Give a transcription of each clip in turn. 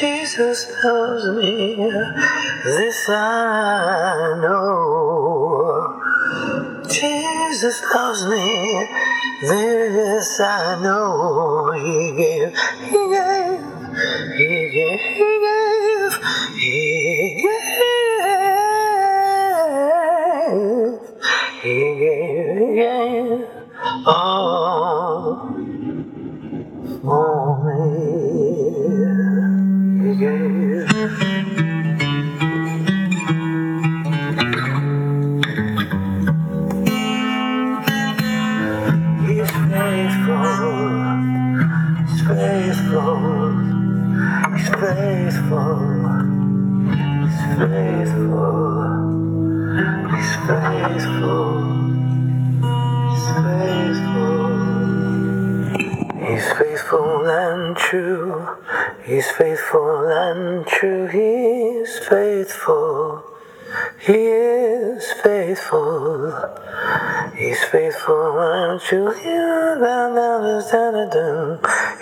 Jesus loves me, this I know. Jesus loves me, this I know. He gave, He gave, He gave, He gave, He gave, He gave, He gave all for me. He's faithful and true. He's faithful and true. He's faithful. He is faithful. He's faithful and true.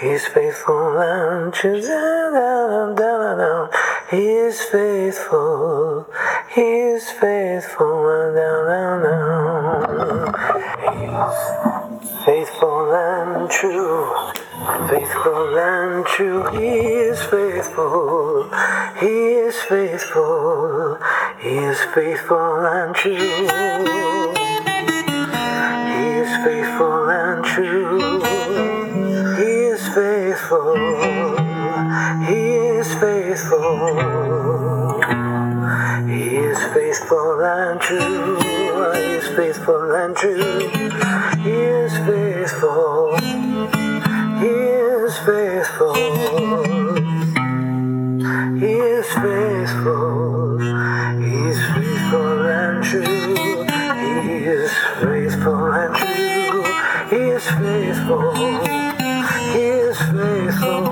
He's faithful and true. He is faithful. He is faithful down. He's faithful. Faithful and true. He is faithful. He is faithful. He is faithful and true. He is faithful and true. He is faithful. He is faithful. He is faithful and true. He is faithful and true. He is faithful. He is faithful. He is faithful. He is faithful and true. He is faithful and true. He is faithful. He is faithful.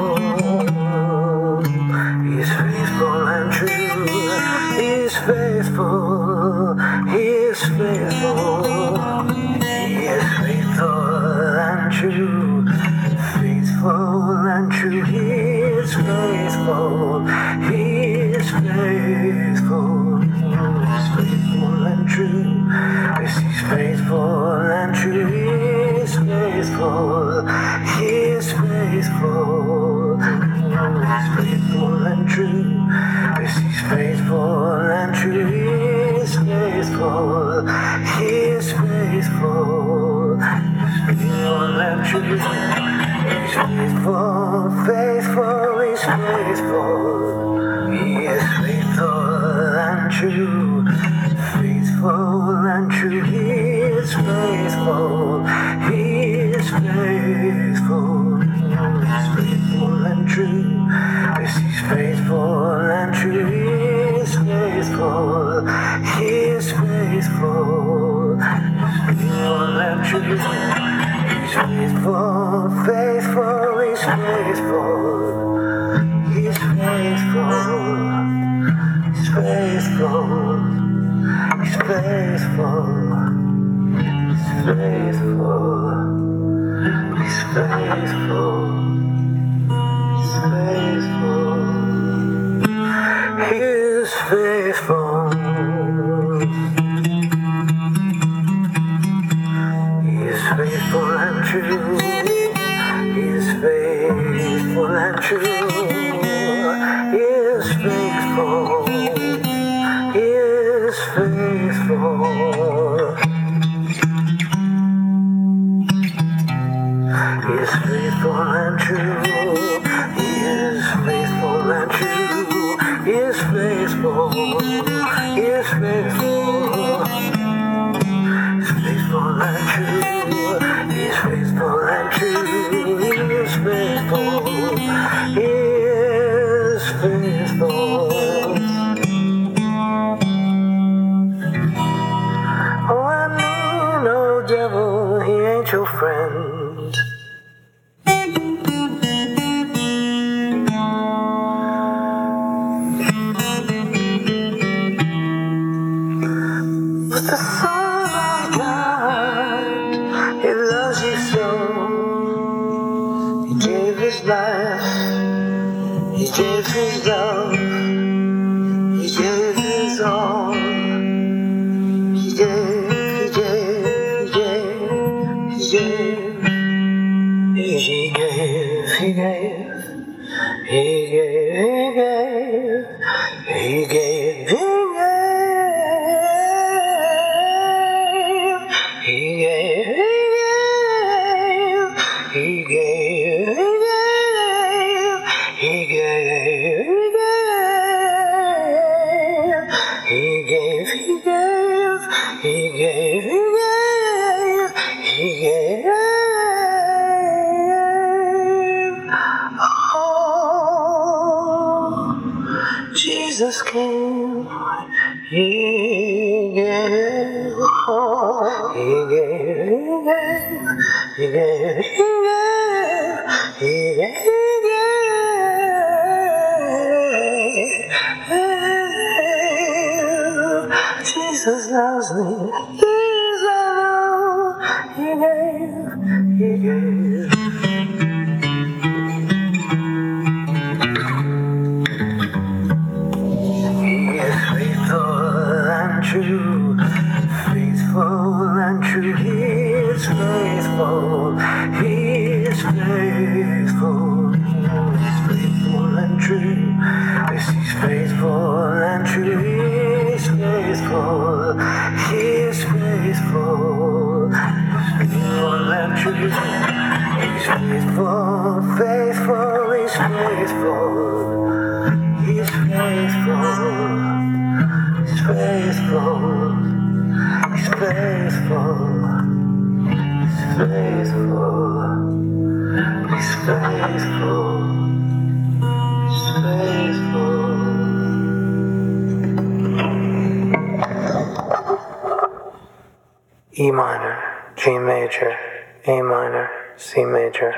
Faithful. He is faithful. He is faithful and true. Yes, he's faithful and true. He is faithful. He is faithful. He's faithful and true. Yes, he's faithful and true. He is faithful. He is faithful. He's faithful and true. He's faithful, faithful. He is faithful and true. Faithful and true, he is faithful. He is faithful. He's faithful and true. Yes, he's faithful and true. He is faithful. He is faithful. Faithful and true. He's faithful, faithful, he's faithful. He's faithful. He's faithful. He's faithful. He's faithful. He's faithful. He's faithful. He is faithful. Faithful. He is faithful and true. He is faithful and true. He is faithful. He is faithful. He's faithful and true. He's faithful and true. He is faithful. He is faithful. Friend. The Son of God, He loves you so. He gave His life, He gave his love. He gave. He gave, he gave. He gave, he gave, he gave. He gave, he gave, Jesus came. He gave, he gave, he gave, he gave, he gave, he gave. Jesus loves me. He's love. He gave, he gave. True, faithful and true. He is faithful, he is faithful, he is faithful and true. Yes, he's faithful and true. He is faithful, he is faithful, he's faithful and true. He's faithful, faithful, he's faithful. He's faithful. He's faithful. He's faithful. He's faithful. He's faithful. E minor, G major, A minor, C major,